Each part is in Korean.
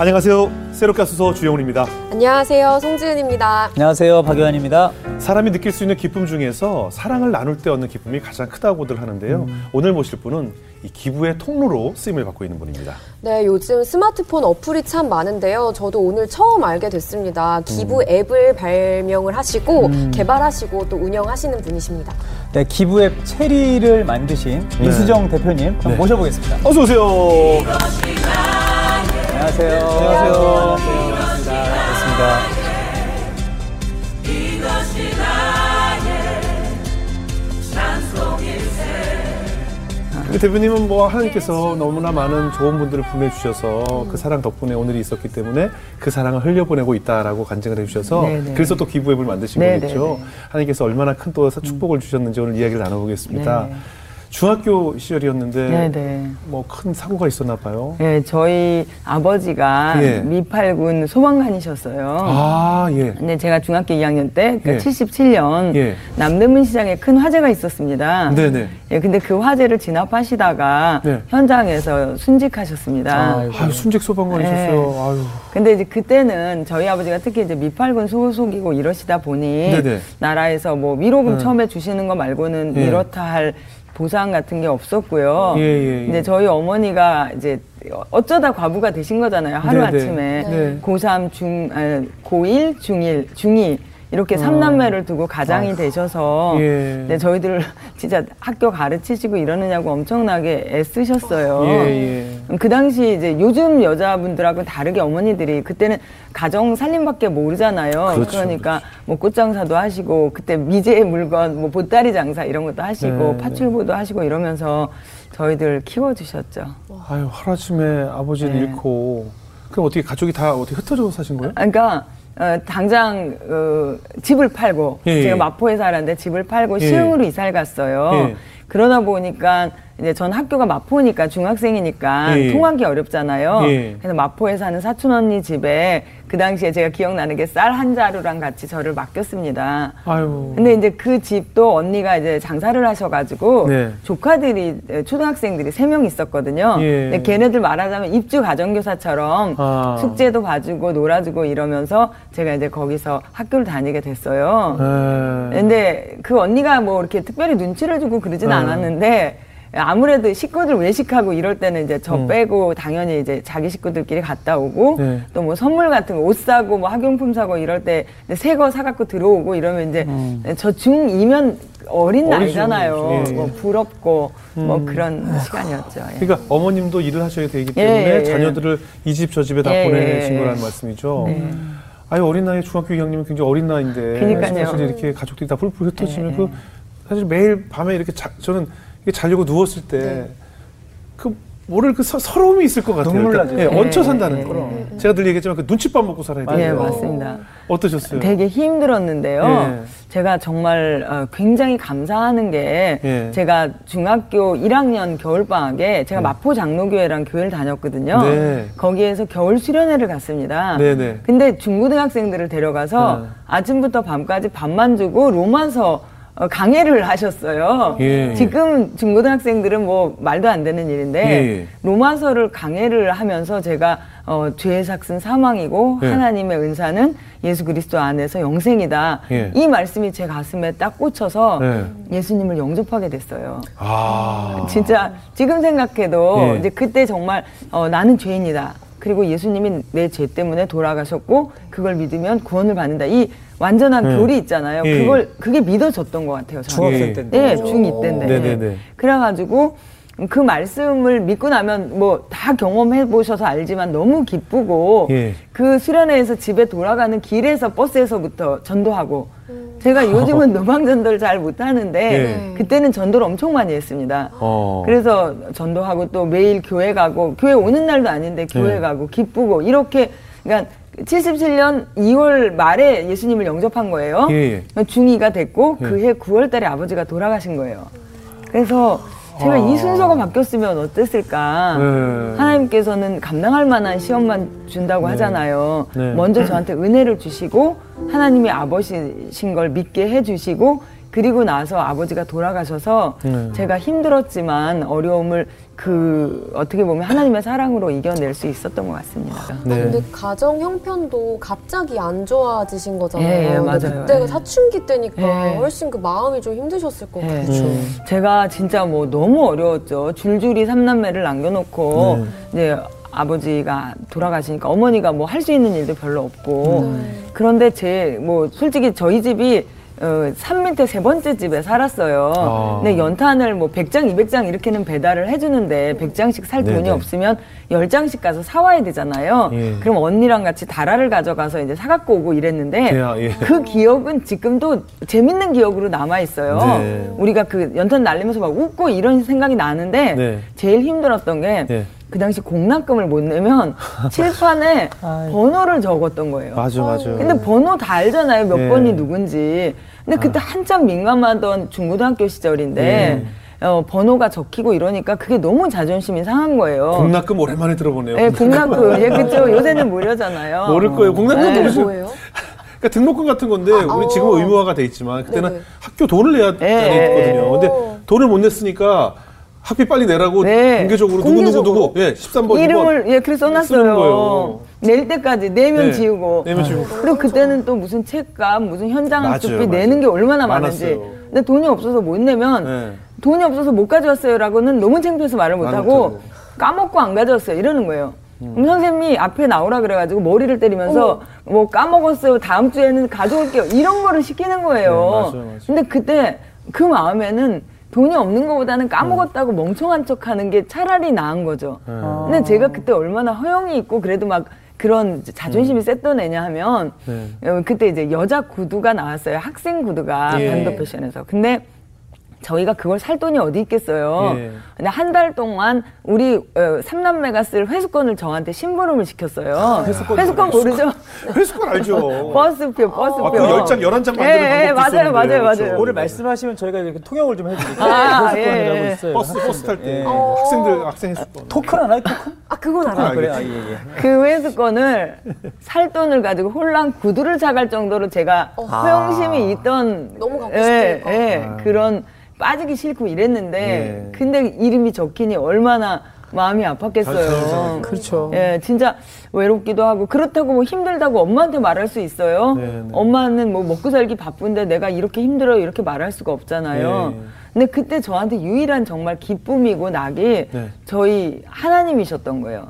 안녕하세요. 새롭가수소 주영훈입니다. 안녕하세요. 송지은입니다. 안녕하세요. 박효환입니다. 사람이 느낄 수 있는 기쁨 중에서 사랑을 나눌 때 얻는 기쁨이 가장 크다고들 하는데요. 음. 오늘 모실 분은 이 기부의 통로로 쓰임을 받고 있는 분입니다. 네, 요즘 스마트폰 어플이 참 많은데요. 저도 오늘 처음 알게 됐습니다. 기부 음. 앱을 발명을 하시고 음. 개발하시고 또 운영하시는 분이십니다. 네, 기부 앱 체리를 만드신 네. 이수정 대표님 네. 모셔보겠습니다. 어서 오세요. 안녕하세요. 안녕하세요. 반갑습니다. 반갑습니다. 대표님은 뭐 하나님께서 너무나 많은 좋은 분들을 보내주셔서 그 사랑 덕분에 오늘이 있었기 때문에 그 사랑을 흘려보내고 있다라고 간증을 해주셔서 네네. 그래서 또 기부앱을 만드신 네네네. 거겠죠. 하나님께서 얼마나 큰 또 축복을 주셨는지 오늘 이야기를 나눠보겠습니다. 네. 중학교 시절이었는데 네네. 뭐 큰 사고가 있었나 봐요. 네, 저희 아버지가 예. 미팔군 소방관이셨어요. 아, 예. 근데 제가 중학교 2학년 때, 그러니까 예. 77년 예. 남대문 시장에 큰 화재가 있었습니다. 네네. 예, 근데 그 화재를 진압하시다가 네. 현장에서 순직하셨습니다. 아, 아유, 순직 소방관이셨어요. 네. 아유. 근데 이제 그때는 저희 아버지가 특히 이제 미팔군 소속이고 이러시다 보니 네네. 나라에서 뭐 위로금 네. 처음에 주시는 거 말고는 예. 이렇다 할 보상 같은 게 없었고요. 예, 예, 예. 이제 저희 어머니가 이제 어쩌다 과부가 되신 거잖아요. 하루 네네. 아침에 네. 고3 중, 아, 고1, 중1, 중2 이렇게 어. 삼남매를 두고 가장이 아. 되셔서 예. 네, 저희들 진짜 학교 가르치시고 이러느냐고 엄청나게 애쓰셨어요. 예, 예. 그 당시 이제 요즘 여자분들하고 다르게 어머니들이 그때는 가정 살림밖에 모르잖아요. 그렇죠, 그러니까 그렇죠. 뭐 꽃장사도 하시고 그때 미제 물건 뭐 보따리 장사 이런 것도 하시고 네, 파출부도 네. 하시고 이러면서 저희들 키워주셨죠. 아유 하루아침에 아버지를 네. 잃고 그럼 어떻게 가족이 다 어떻게 흩어져 사신 거예요? 그러니까 어, 당장 어, 집을 팔고 예, 제가 예. 마포에 살았는데 집을 팔고 예. 시흥으로 이사를 갔어요. 예. 그러다 보니까 이제 전 학교가 마포니까 중학생이니까 예. 통하기 어렵잖아요. 예. 그래서 마포에 사는 사촌 언니 집에 그 당시에 제가 기억나는 게 쌀 한 자루랑 같이 저를 맡겼습니다. 아유. 근데 이제 그 집도 언니가 이제 장사를 하셔가지고 네. 조카들이 초등학생들이 세 명 있었거든요. 예. 근데 걔네들 말하자면 입주 가정교사처럼 아. 숙제도 봐주고 놀아주고 이러면서 제가 이제 거기서 학교를 다니게 됐어요. 네. 근데 그 언니가 뭐 이렇게 특별히 눈치를 주고 그러진 네. 않았는데 아무래도 식구들 외식하고 이럴 때는 이제 저 음. 빼고 당연히 이제 자기 식구들끼리 갔다 오고 네. 또뭐 선물 같은 거 옷 사고 뭐 학용품 사고 이럴 때 새 거 사갖고 들어오고 이러면 이제 음. 저 중2면 어린 나이잖아요. 예. 뭐 부럽고 뭐 음. 뭐 그런 시간이었죠. 예. 그러니까 어머님도 일을 하셔야 되기 예, 때문에 예, 예. 자녀들을 이 집 저 집에 다 예, 보내신 거라는 말씀이죠. 네. 아유 어린 나이 중학교 2학년이면 굉장히 어린 나이인데 사실 이렇게 가족들이 다 뿔뿔 흩어지면 그 사실 매일 밤에 이렇게 자, 저는 자려고 누웠을 때 네. 그 모를 그 서, 서러움이 있을 것 같아요. 눈물 나죠. 그러니까, 예, 얹혀 산다는 네, 거. 네, 네. 제가 늘 얘기했지만 그 눈칫밥 먹고 살아야 돼요. 네, 맞습니다. 어떠셨어요? 되게 힘들었는데요. 예. 제가 정말 어, 굉장히 감사하는 게 예. 제가 중학교 1학년 겨울방학에 제가 네. 마포 장로교회랑 교회를 다녔거든요. 네. 거기에서 겨울 수련회를 갔습니다. 네, 네. 근데 중고등학생들을 데려가서 네. 아침부터 밤까지 밥만 주고 로마서 어, 강해를 하셨어요. 예. 지금 중고등학생들은 뭐 말도 안 되는 일인데 예. 로마서를 강해를 하면서 제가 어, 죄의 삭은 사망이고 예. 하나님의 은사는 예수 그리스도 안에서 영생이다. 예. 이 말씀이 제 가슴에 딱 꽂혀서 예. 수님을 영접하게 됐어요. 아. 진짜 지금 생각해도 예. 이제 그때 정말 어, 나는 죄인이다. 그리고 예수님이 내 죄 때문에 돌아가셨고 그걸 믿으면 구원을 받는다. 이 완전한 네. 교리 있잖아요. 예. 그걸 그게 믿어졌던 것 같아요. 저는. 중학생 때. 네, 중2 때인데. 네네네. 그래가지고 그 말씀을 믿고 나면 뭐 다 경험해 보셔서 알지만 너무 기쁘고 예. 그 수련회에서 집에 돌아가는 길에서 버스에서부터 전도하고 음. 제가 요즘은 노방 전도를 잘 못하는데 예. 그때는 전도를 엄청 많이 했습니다. 어. 그래서 전도하고 또 매일 교회 가고 교회 오는 날도 아닌데 교회 예. 가고 기쁘고 이렇게 그러니까 77년 2월 말에 예수님을 영접한 거예요. 예, 예. 중2가 됐고 예. 그해 9월 달에 아버지가 돌아가신 거예요. 그래서 제가 아. 이 순서가 바뀌었으면 어땠을까. 네. 하나님께서는 감당할 만한 시험만 준다고 네. 하잖아요. 네. 먼저 저한테 은혜를 주시고 하나님이 아버지신 걸 믿게 해주시고 그리고 나서 아버지가 돌아가셔서 네. 제가 힘들었지만 어려움을 그 어떻게 보면 하나님의 사랑으로 이겨낼 수 있었던 것 같습니다. 네. 근데 가정 형편도 갑자기 안 좋아지신 거잖아요. 예, 예, 맞아요. 그때가 예. 사춘기 때니까 예. 훨씬 그 마음이 좀 힘드셨을 것 같아요. 그렇죠. 제가 진짜 뭐 너무 어려웠죠. 줄줄이 삼남매를 남겨놓고 네. 이제 아버지가 돌아가시니까 어머니가 뭐 할 수 있는 일도 별로 없고 네. 그런데 제 뭐 솔직히 저희 집이 어, 산 밑에 세 번째 집에 살았어요. 아. 근데 연탄을 뭐 100장, 200장 이렇게는 배달을 해주는데 100장씩 살 네네. 돈이 없으면 10장씩 가서 사와야 되잖아요. 예. 그럼 언니랑 같이 다라를 가져가서 이제 사갖고 오고 이랬는데 예, 예. 그 기억은 지금도 재밌는 기억으로 남아있어요. 네. 우리가 그 연탄 날리면서 막 웃고 이런 생각이 나는데 네. 제일 힘들었던 게 네. 그 당시 공납금을 못 내면 칠판에 번호를 적었던 거예요. 맞아, 맞아. 근데 번호 다 알잖아요. 몇 네. 번이 누군지. 근데 그때 아. 한참 민감하던 중고등학교 시절인데 네. 어, 번호가 적히고 이러니까 그게 너무 자존심이 상한 거예요. 공납금 오랜만에 들어보네요. 네, 공납금. 예, 그죠. 요새는 무료잖아요. 모를 거예요. 공납금 네. 뭐예요? 그러니까 등록금 같은 건데 아, 우리 지금 은 의무화가 돼 있지만 그때는 네. 학교 돈을 내야 네. 되거든요. 근데 돈을 못 냈으니까 학비 빨리 내라고 네. 공개적으로, 공개적으로 누구 누구 누구 예 13번 이름을 2번 예 그래서 써놨어요. 낼 때까지 내면 네. 지우고. 내면 지우고. 그리고 그때는 또 무슨 책값 무슨 현장 학습비 내는 게 얼마나 많은지. 많았어요. 근데 돈이 없어서 못 내면 네. 돈이 없어서 못 가져왔어요라고는 너무 창피해서 말을 못 하고 까먹고 안 가져왔어요 이러는 거예요. 음. 선생님이 앞에 나오라 그래가지고 머리를 때리면서 어머. 뭐 까먹었어요 다음 주에는 가져올게요 이런 거를 시키는 거예요. 네, 맞아요, 맞아요. 근데 그때 그 마음에는 돈이 없는 것보다는 까먹었다고 멍청한 척 하는 게 차라리 나은 거죠. 네. 근데 제가 그때 얼마나 허영이 있고 그래도 막 그런 자존심이 음. 셌던 애냐 하면 네. 어, 그때 이제 여자 구두가 나왔어요. 학생 구두가 예. 반도 패션에서. 근데 저희가 그걸 살 돈이 어디 있겠어요. 예. 근데 한 달 동안 우리 어, 삼남매가 쓸 회수권을 저한테 심부름을 시켰어요. 아, 회수권, 회수권 모르죠? 회수권 알죠. 버스표, 버스표. 아, 그 10장, 11장 만드는 예, 예, 맞아요, 맞아요, 맞아요. 그렇죠. 오늘 말씀하시면 저희가 이렇게 통역을 좀 해드릴게요. 아, 회수권이라고 예, 예. 있어요. 버스, 버스 탈 때. 예. 어... 학생들, 학생 회수권. 토큰 하나요, 토큰? 아, 그건 알아요. 아, 그래? 아, 예, 예. 그 회수권을 살 돈을 가지고 홀랑 구두를 사갈 정도로 제가 어. 허영심이 있던. 너무 갖고 싶으니까. 예, 예, 그런 빠지기 싫고 이랬는데 예. 근데 이름이 적히니 얼마나 마음이 아팠겠어요. 그렇죠. 예, 진짜 외롭기도 하고 그렇다고 뭐 힘들다고 엄마한테 말할 수 있어요. 네, 네. 엄마는 뭐 먹고 살기 바쁜데 내가 이렇게 힘들어요 이렇게 말할 수가 없잖아요. 네. 근데 그때 저한테 유일한 정말 기쁨이고 낙이 네. 저희 하나님이셨던 거예요.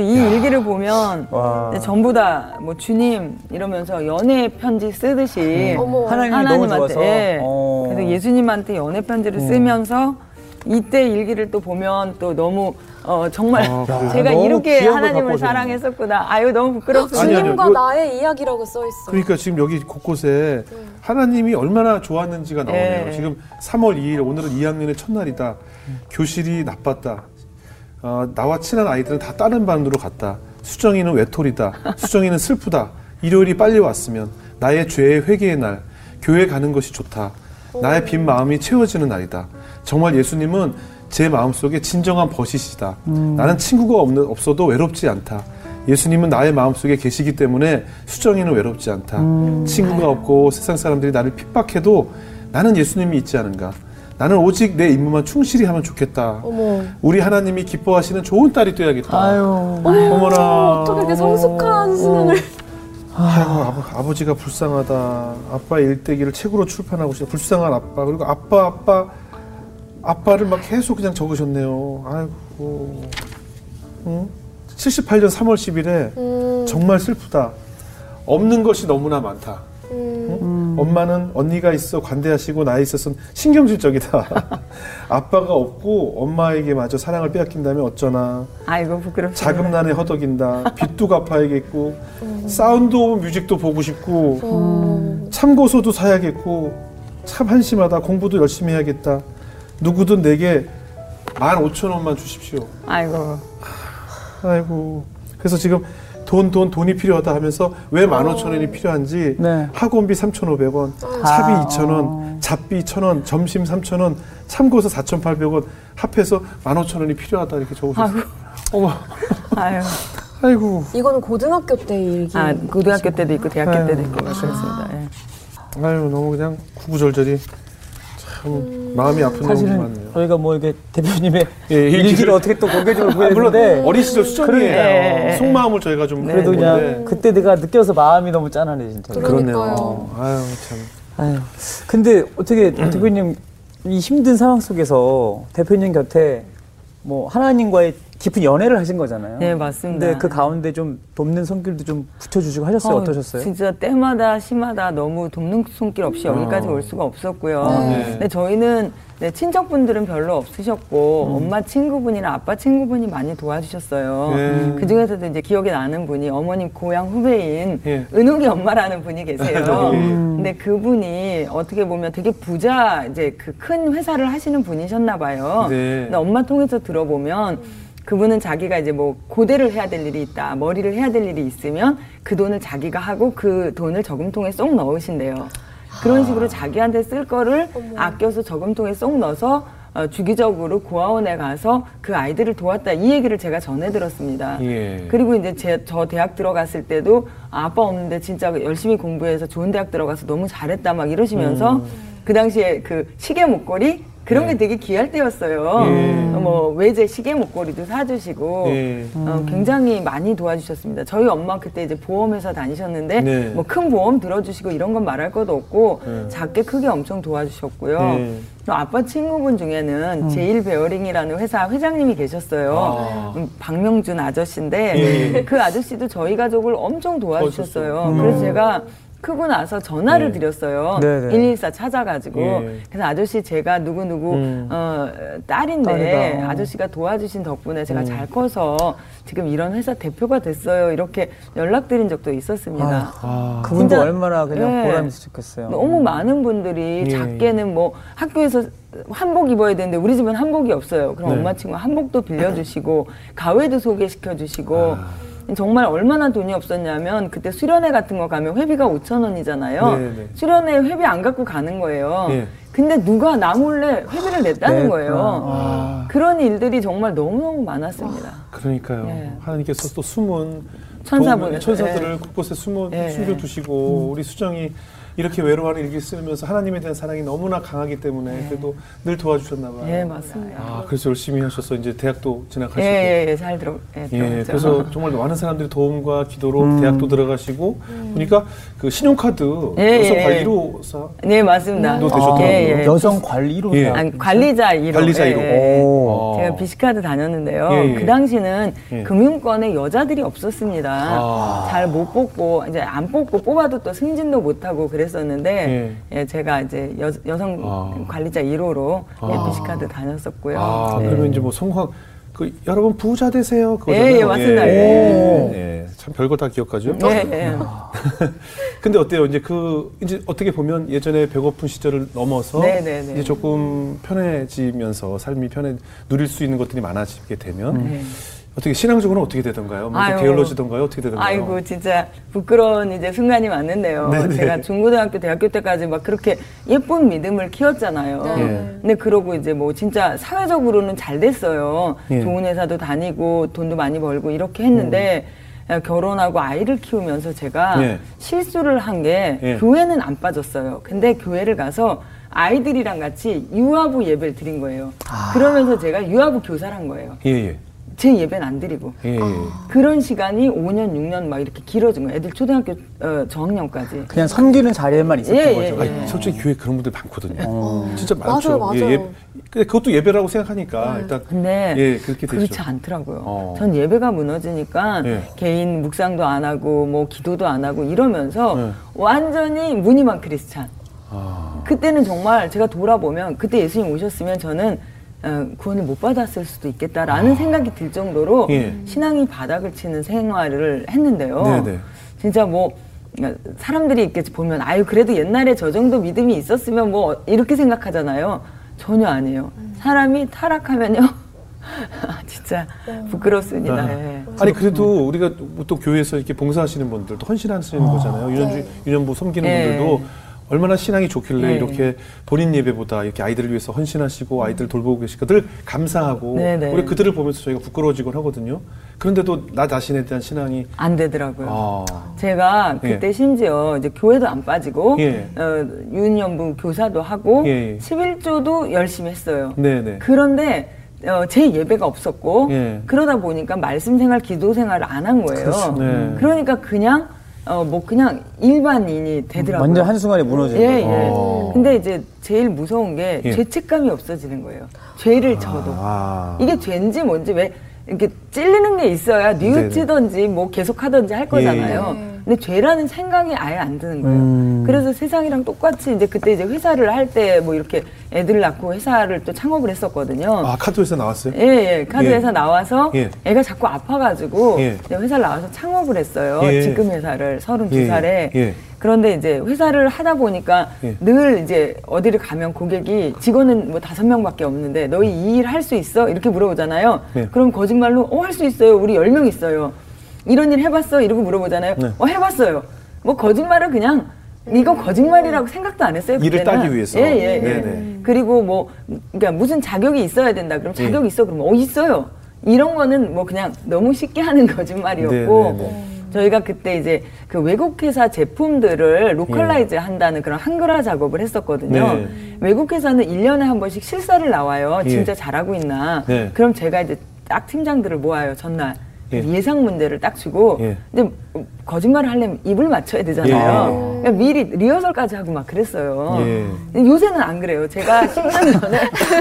이 야. 일기를 보면 전부 다 뭐 주님 이러면서 연애 편지 쓰듯이 음. 하나님한테 예. 어. 그래서 예수님한테 연애 편지를 음. 쓰면서 이때 일기를 또 보면 또 너무 어 정말 아, 제가 이렇게 하나님을 사랑했었구나. 아유 너무 부끄럽습니다. 주님과 아니, 나의 이야기라고 써 있어. 그러니까 지금 여기 곳곳에 네. 하나님이 얼마나 좋았는지가 나오네요. 네. 지금 3월 2일 오늘은 2학년의 첫날이다. 교실이 나빴다. 어, 나와 친한 아이들은 다 다른 반으로 갔다. 수정이는 외톨이다. 수정이는 슬프다. 일요일이 빨리 왔으면 나의 죄의 회개의 날, 교회 가는 것이 좋다. 나의 빈 마음이 채워지는 날이다. 정말 예수님은 제 마음속에 진정한 버시시다. 음. 나는 친구가 없는, 없어도 외롭지 않다. 예수님은 나의 마음속에 계시기 때문에 수정이는 외롭지 않다. 음. 친구가 없고 세상 사람들이 나를 핍박해도 나는 예수님이 있지 않은가. 나는 오직 내 임무만 충실히 하면 좋겠다. 어머. 우리 하나님이 기뻐하시는 좋은 딸이 되야겠다. 아유. 어머나. 어떻게 이렇게 성숙한 신앙을. 아이고 아버, 지가 불쌍하다. 아빠 일대기를 책으로 출판하고 싶다. 불쌍한 아빠 그리고 아빠 아빠 아빠를 막 계속 그냥 적으셨네요. 아이고. 응? 78년 3월 10일에 음. 정말 슬프다. 없는 것이 너무나 많다. 음. 응? 엄마는 언니가 있어 관대하시고 나에 있어서는 신경질적이다. 아빠가 없고 엄마에게 마저 사랑을 빼앗긴다면 어쩌나. 아이고 부끄럽다. 자금난에 허덕인다. 빚도 갚아야겠고 음. 사운드 오브 뮤직도 보고 싶고 음. 참고서도 사야겠고 참 한심하다. 공부도 열심히 해야겠다. 누구든 내게 만 오천 원만 주십시오. 아이고. 아이고. 그래서 지금 돈, 돈, 돈이 필요하다 하면서 왜 15,000원이 필요한지 네. 학원비 3,500원, 차비 2,000원, 잡비 1,000원, 점심 3,000원, 참고서 4,800원 합해서 15,000원이 필요하다 이렇게 적으셨어요. 어머, 아유. 아이고. 이거는 고등학교 때 일기. 아, 고등학교 때도 있고 대학교 아유, 때도 있고 그렇습니다. 예. 아유, 너무 그냥 구구절절이 참 마음이 아픈 내용이 사실은 많네요. 저희가 뭐 이게 대표님의 예, 일기를- 일기를 어떻게 또 공개적으로 아, 물론 보여드는데 어린 시절 수정이에요. 그러니까요. 속마음을 저희가 좀 그래도 보는데 그냥 그때 내가 느껴서 마음이 너무 짠하네 진짜. 그렇네요. 아유 참. 아유, 근데 어떻게 대표님 이 힘든 상황 속에서 대표님 곁에 뭐 하나님과의 깊은 연애를 하신 거잖아요. 네, 맞습니다. 근데 그 가운데 좀 돕는 손길도 좀 붙여주시고 하셨어요. 어, 어, 떠셨어요 진짜 때마다 시마다 너무 돕는 손길 없이 여기까지 올 수가 없었고요. 네. 근데 저희는 네, 친척분들은 별로 없으셨고 엄마 친구분이나 아빠 친구분이 많이 도와주셨어요. 네. 그 중에서도 이제 기억에 나는 분이 어머님 고향 후배인 예. 은욱이 엄마라는 분이 계세요. 예. 근데 그분이 어떻게 보면 되게 부자 이제 그 큰 회사를 하시는 분이셨나 봐요. 네. 근데 엄마 통해서 들어보면 그분은 자기가 이제 뭐 고대를 해야 될 일이 있다, 머리를 해야 될 일이 있으면 그 돈을 자기가 하고 그 돈을 저금통에 쏙 넣으신대요. 그런 식으로 자기한테 쓸 거를 아껴서 저금통에 쏙 넣어서 어, 주기적으로 고아원에 가서 그 아이들을 도왔다 이 얘기를 제가 전해 들었습니다. 예. 그리고 이제 제, 저 대학 들어갔을 때도 아, 아빠 없는데 진짜 열심히 공부해서 좋은 대학 들어가서 너무 잘했다 막 이러시면서 그 당시에 그 시계 목걸이 그런 네. 게 되게 귀할 때였어요. 예. 뭐 외제 시계 목걸이도 사주시고 예. 어, 굉장히 많이 도와주셨습니다. 저희 엄마 그때 이제 보험회사 다니셨는데 네. 뭐 큰 보험 들어주시고 이런 건 말할 것도 없고 네. 작게 크게 엄청 도와주셨고요. 네. 또 아빠 친구분 중에는 제일 베어링이라는 회사 회장님이 계셨어요. 아. 음, 박명준 아저씨인데 예. 그 아저씨도 저희 가족을 엄청 도와주셨어요. 도와주셨어요. 그래서 제가 크고 나서 전화를 네. 드렸어요. 네, 네. 114 찾아가지고 예. 그래서 아저씨 제가 누구 누구 음. 어, 딸인데 딸이다. 아저씨가 도와주신 덕분에 제가 음. 잘 커서 지금 이런 회사 대표가 됐어요. 이렇게 연락드린 적도 있었습니다. 아. 그분도 진짜- 얼마나 그냥 네. 보람 있을 좋겠어요. 너무 많은 분들이 예. 작게는 뭐 학교에서 한복 입어야 되는데 우리 집은 한복이 없어요. 그럼 네. 엄마 친구 한복도 빌려주시고 가회도 소개시켜 주시고 아. 정말 얼마나 돈이 없었냐면 그때 수련회 같은 거 가면 회비가 5천 원이잖아요. 네, 네. 수련회 회비 안 갖고 가는 거예요. 예. 근데 누가 나 몰래 회비를 냈다는 네. 거예요. 아. 그런 일들이 정말 너무너무 많았습니다. 그러니까요. 네. 하나님께서 또 숨은 도움의 천사들을 네. 곳곳에 숨어 네. 숨겨두시고 우리 수정이 이렇게 외로워하는 일기 쓰면서 하나님에 대한 사랑이 너무나 강하기 때문에 그래도 늘 도와주셨나 봐요. 예, 맞습니다. 아, 그래서 열심히 하셔서 이제 대학도 진학하시고. 예, 예, 예, 잘 들어. 예, 예. 그래서 정말 많은 사람들이 도움과 기도로 대학도 들어가시고 보니까 그 신용카드 예, 여성 예. 관리로사 네, 맞습니다. 도 되셨더라고요. 예, 예. 여성 관리로사. 예. 아니, 관리자 1호. 관리자 일호. 오. 어. 제가 비스카드 다녔는데요. 예, 예. 그 당시는 예. 금융권에 여자들이 없었습니다. 아. 잘못 뽑고 이제 안 뽑고 뽑아도 또 승진도 못 하고 그 랬었는데 예, 제가 이제 여, 여성 아. 관리자 1호로 예, 아. 비스카드 다녔었고요. 아, 네. 그러면 이제 뭐 성황 그 여러분 부자 되세요. 그거잖아요. 예, 예, 맞습니다. 예, 예. 예. 참 별거 다 기억하죠. 예, 예. 근데 어때요? 이제 그 이제 어떻게 보면 예전에 배고픈 시절을 넘어서 네, 네, 네. 이제 조금 편해지면서 삶이 편해 누릴 수 있는 것들이 많아지게 되면 네. 어떻게 신앙적으로는 어떻게 되던가요? 아유. 게을러지던가요? 어떻게 되던가요? 아이고 진짜 부끄러운 이제 순간이 많았는데요. 네네. 제가 중고등학교, 대학교 때까지 막 그렇게 예쁜 믿음을 키웠잖아요. 네. 근데 그러고 이제 뭐 진짜 사회적으로는 잘 됐어요. 예. 좋은 회사도 다니고 돈도 많이 벌고 이렇게 했는데 야, 결혼하고 아이를 키우면서 제가 음. 예. 실수를 한게 예. 교회는 안 빠졌어요. 근데 교회를 가서 아이들이랑 같이 유아부 예배를 드린 거예요. 그러면서 제가 유아부 교사를 한 거예요. 예, 예. 제 예배는 안 드리고. 예, 예. 그런 시간이 5년, 6년 막 이렇게 길어진 거예요. 애들 초등학교 어, 저학년까지. 그냥 섬기는 자리에만 있었던 예, 거죠. 예, 아니, 솔직히 교회 그런 분들 많거든요. 어. 진짜 많죠. 맞아요, 예, 맞아요. 예. 근데 그것도 예배라고 생각하니까 일단 근데 예, 그렇게 되죠. 그렇지 않더라고요. 어. 전 예배가 무너지니까 예. 개인 묵상도 안 하고 뭐 기도도 안 하고 이러면서 예. 완전히 무늬만 크리스찬. 아, 그때는 정말 제가 돌아보면 그때 예수님 오셨으면 저는 어, 구원을 못 받았을 수도 있겠다라는 생각이 들 정도로 아. 예. 신앙이 바닥을 치는 생활을 했는데요. 네네. 진짜 뭐 사람들이 이렇게 보면 아유 그래도 옛날에 저 정도 믿음이 있었으면 뭐 이렇게 생각하잖아요. 전혀 아니에요. 사람이 타락하면요. 진짜 부끄럽습니다. 네. 아니 그래도 우리가 또 교회에서 이렇게 봉사하시는 분들 또 헌신하시는 어. 거잖아요. 유년주 네. 유년부 섬기는 네. 분들도 얼마나 신앙이 좋길래 네. 이렇게 본인 예배보다 이렇게 아이들을 위해서 헌신하시고 아이들 돌보고 계시고 늘 감사하고 네, 네. 우리 그들을 보면서 저희가 부끄러워지곤 하거든요. 그런데도 나 자신에 대한 신앙이 안 되더라고요. 아. 제가 그때 예. 심지어 이제 교회도 안 빠지고 예. 어, 유년부 교사도 하고 예. 11조도 열심히 했어요. 네네. 그런데 어, 제 예배가 없었고 예. 그러다 보니까 말씀 생활, 기도 생활을 안 한 거예요. 그렇죠. 네. 그러니까 그냥 어, 뭐 그냥 일반인이 되더라고요. 완전 한순간에 무너지는 예, 예. 어. 근데 이제 제일 무서운 게 예. 죄책감이 없어지는 거예요. 죄를 져도. 아. 이게 죄인지 뭔지 왜 이렇게 찔리는 게 있어야 뉘우치든지 뭐 계속 하든지 할 거잖아요. 예. 근데 죄라는 생각이 아예 안 드는 거예요. 음. 그래서 세상이랑 똑같이 이제 그때 이제 회사를 할 때 뭐 이렇게 애들 낳고 회사를 또 창업을 했었거든요. 아, 카드 회사 나왔어요? 예, 예. 카드회사 예. 나와서 예. 애가 자꾸 아파가지고 예. 회사를 나와서 창업을 했어요. 예. 지금 회사를 32살에. 예. 그런데 이제 회사를 하다 보니까 늘 이제 어디를 가면 고객이 직원은 뭐 다섯 명밖에 없는데 너희 이 일 할 수 있어? 이렇게 물어보잖아요. 그럼 거짓말로 어, 할 수 있어요. 우리 열 명 있어요. 이런 일 해봤어? 이러고 물어보잖아요. 네. 어, 해봤어요. 뭐 거짓말을 그냥 이건 거짓말이라고 생각도 안 했어요. 일을 따기 위해서. 예, 예, 예. 네네. 그리고 뭐, 그러니까 무슨 자격이 있어야 된다. 그럼 자격 이 예. 있어. 그러면 어, 있어요. 이런 거는 뭐 그냥 너무 쉽게 하는 거짓말이었고. 네네네. 저희가 그때 이제 그 외국 회사 제품들을 localize 예. 한다는 그런 한글화 작업을 했었거든요. 네. 외국 회사는 1년에 한 번씩 실사를 나와요. 진짜 예. 잘하고 있나. 네. 그럼 제가 이제 딱 팀장들을 모아요, 전날. 예. 상 문제를 딱 주고 예. 이제 거짓말을 하려면 입을 맞춰야 되잖아요. 예. 그러니까 미리 리허설까지 하고 막 그랬어요. 예. 요새는 안 그래요. 제가 10년 전에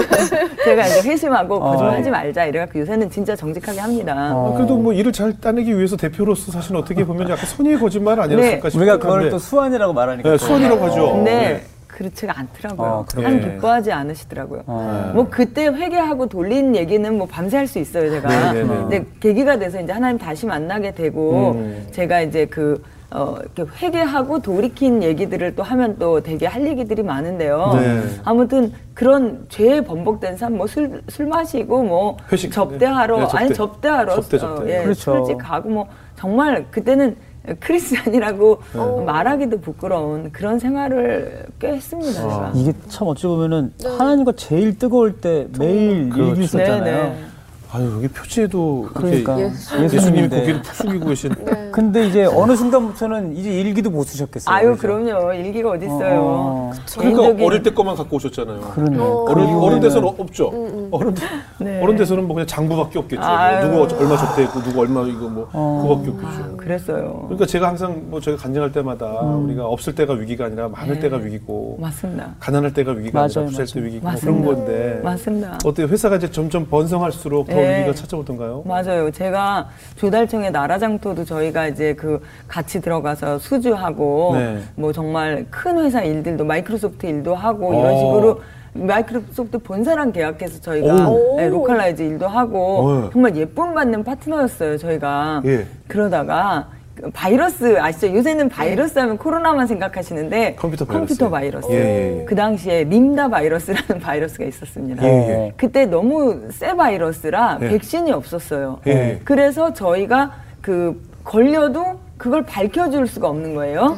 제가 이제 회심하고 거짓말하지 아, 말자 이래갖고 요새는 진짜 정직하게 합니다. 아, 그래도 뭐 일을 잘 따내기 위해서 대표로서 사실 어떻게 보면 약간 선의의 거짓말 아니었을까 네. 싶어요. 우리가 그걸 또 수완이라고 말하니까 네, 수완이라고 하죠. 근데 네. 그렇지가 않더라고요. 어, 참 기뻐하지 않으시더라고요. 어. 뭐 그때 회개하고 돌린 얘기는 뭐 밤새 할 수 있어요, 제가. 네, 네. 근데 계기가 돼서 이제 하나님 다시 만나게 되고 음. 제가 이제 그 어, 이렇게 회개하고 돌이킨 얘기들을 또 하면 또 되게 할 얘기들이 많은데요. 네. 아무튼 그런 죄에 번복된 삶, 뭐 술, 술 마시고 뭐 회식, 접대하러, 네, 접대. 아니 접대하러, 접대, 접대. 어, 예, 그렇죠. 술집 가고 뭐 정말 그때는 크리스찬이라고 네. 말하기도 부끄러운 그런 생활을 꽤 했습니다. 아. 이게 참 어찌 보면은 네. 하나님과 제일 뜨거울 때 매일 그렇죠. 일기 썼잖아요. 아유 여기 표지에도 그러니까 예수님이 고개를 푹 숙이고 계신. 네. 근데 이제 어느 순간부터는 이제 일기도 못 쓰셨겠어요. 아유 그렇죠? 그럼요 일기가 어디 있어요. 어, 어. 그러니까 어릴 때 거만 갖고 오셨잖아요. 그러네. 어. 어른 어른 돼서는 없죠. 음, 음. 어른 네. 어른 돼서는 뭐 그냥 장부밖에 없겠죠. 뭐 누구 얼마 접대했고 누구 얼마 이거 뭐 어. 그거밖에 없겠죠. 아, 그랬어요. 그러니까 제가 항상 뭐 저희가 간증할 때마다 음. 우리가 없을 때가 위기가 아니라 많을 네. 때가 위기고 맞습니다. 가난할 때가 위기가 맞아요, 아니라 부살 때 위기고 뭐 그런 건데 맞습니다. 어때 회사가 이제 점점 번성할수록 더 네. 위기가 찾아오던가. 건가요? 맞아요. 제가 조달청의 나라장터도 저희가 이제 그 같이 들어가서 수주하고 네. 뭐 정말 큰 회사 일들도 마이크로소프트 일도 하고 이런 어. 식으로 마이크로소프트 본사랑 계약해서 저희가 네, localize 일도 하고 오. 네. 정말 예쁨 받는 파트너였어요. 저희가 예. 그러다가 바이러스 아시죠? 요새는 바이러스 하면 코로나만 생각하시는데 컴퓨터 바이러스. 컴퓨터 바이러스. 예, 예, 예. 그 당시에 님다 바이러스라는 바이러스가 있었습니다. 예, 예. 그때 너무 세 바이러스라 예. 백신이 없었어요. 그래서 저희가 그 걸려도 그걸 밝혀줄 수가 없는 거예요.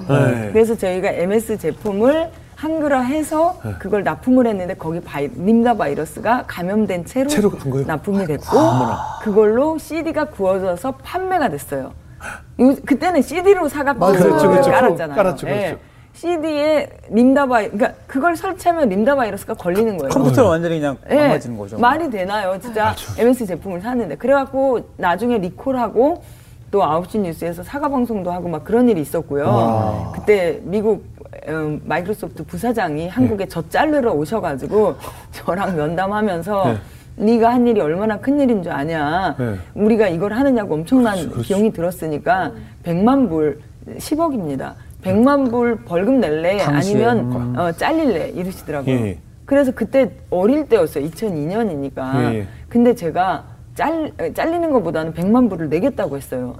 그래서 저희가 MS 제품을 한글화해서 그걸 납품을 했는데 거기 바이, 님다 바이러스가 감염된 채로, 채로 납품이 됐고 아, 그걸로 CD가 구워져서 판매가 됐어요. 요, 그때는 CD로 사갖고 그렇죠, 그렇죠. 깔았잖아요. 깔았죠, 그렇죠. 예. CD에 님다 바이, 그러니까 그걸 설치하면 님다 바이러스가 걸리는 거예요. 컴퓨터가 완전히 그냥 예. 망가지는 거죠. 말이 되나요? 진짜 아, MS 제품을 샀는데. 그래갖고 나중에 리콜하고 또 9시 뉴스에서 사과 방송도 하고 막 그런 일이 있었고요. 와. 그때 미국 음, 마이크로소프트 부사장이 한국에 네. 저 자르러 오셔가지고 저랑 면담하면서 네. 네가 한 일이 얼마나 큰 일인 줄 아냐. 네. 우리가 이걸 하느냐고 엄청난 그렇지, 그렇지. 비용이 들었으니까 100만 불 10억입니다. 100만 불 벌금 낼래 아니면 음. 어, 잘릴래 이러시더라고요. 예. 그래서 그때 어릴 때였어요. 2002년이니까. 예. 근데 제가 잘, 잘리는 것보다는 100만 불을 내겠다고 했어요.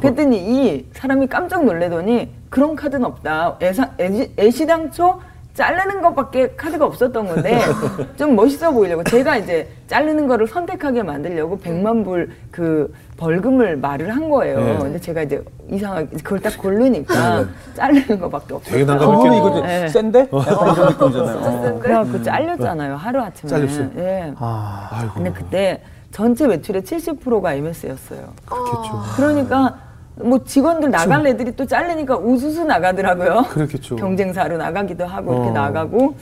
그랬더니 이 사람이 깜짝 놀래더니 그런 카드는 없다. 애시, 애시당초 자르는 것밖에 카드가 없었던 건데 좀 멋있어 보이려고 제가 이제 자르는 거를 선택하게 만들려고 100만 불 그 벌금을 말을 한 거예요. 네. 근데 제가 이제 이상하게 그걸 딱 고르니까 네. 자르는 것밖에 없어요. 되게 난감 있게 이거 네. 센데? 약간 이런 느낌이잖아요. 어. 그래갖고 잘렸잖아요. 하루 아침에. 잘렸어요. 예. 아, 아이고. 근데 그때 전체 매출의 70%가 MS였어요. 그렇겠죠. 그러니까 뭐 직원들 나갈 애들이 또 잘리니까 우수수 나가더라고요. 그렇겠죠. 경쟁사로 나가기도 하고 어. 이렇게 나가고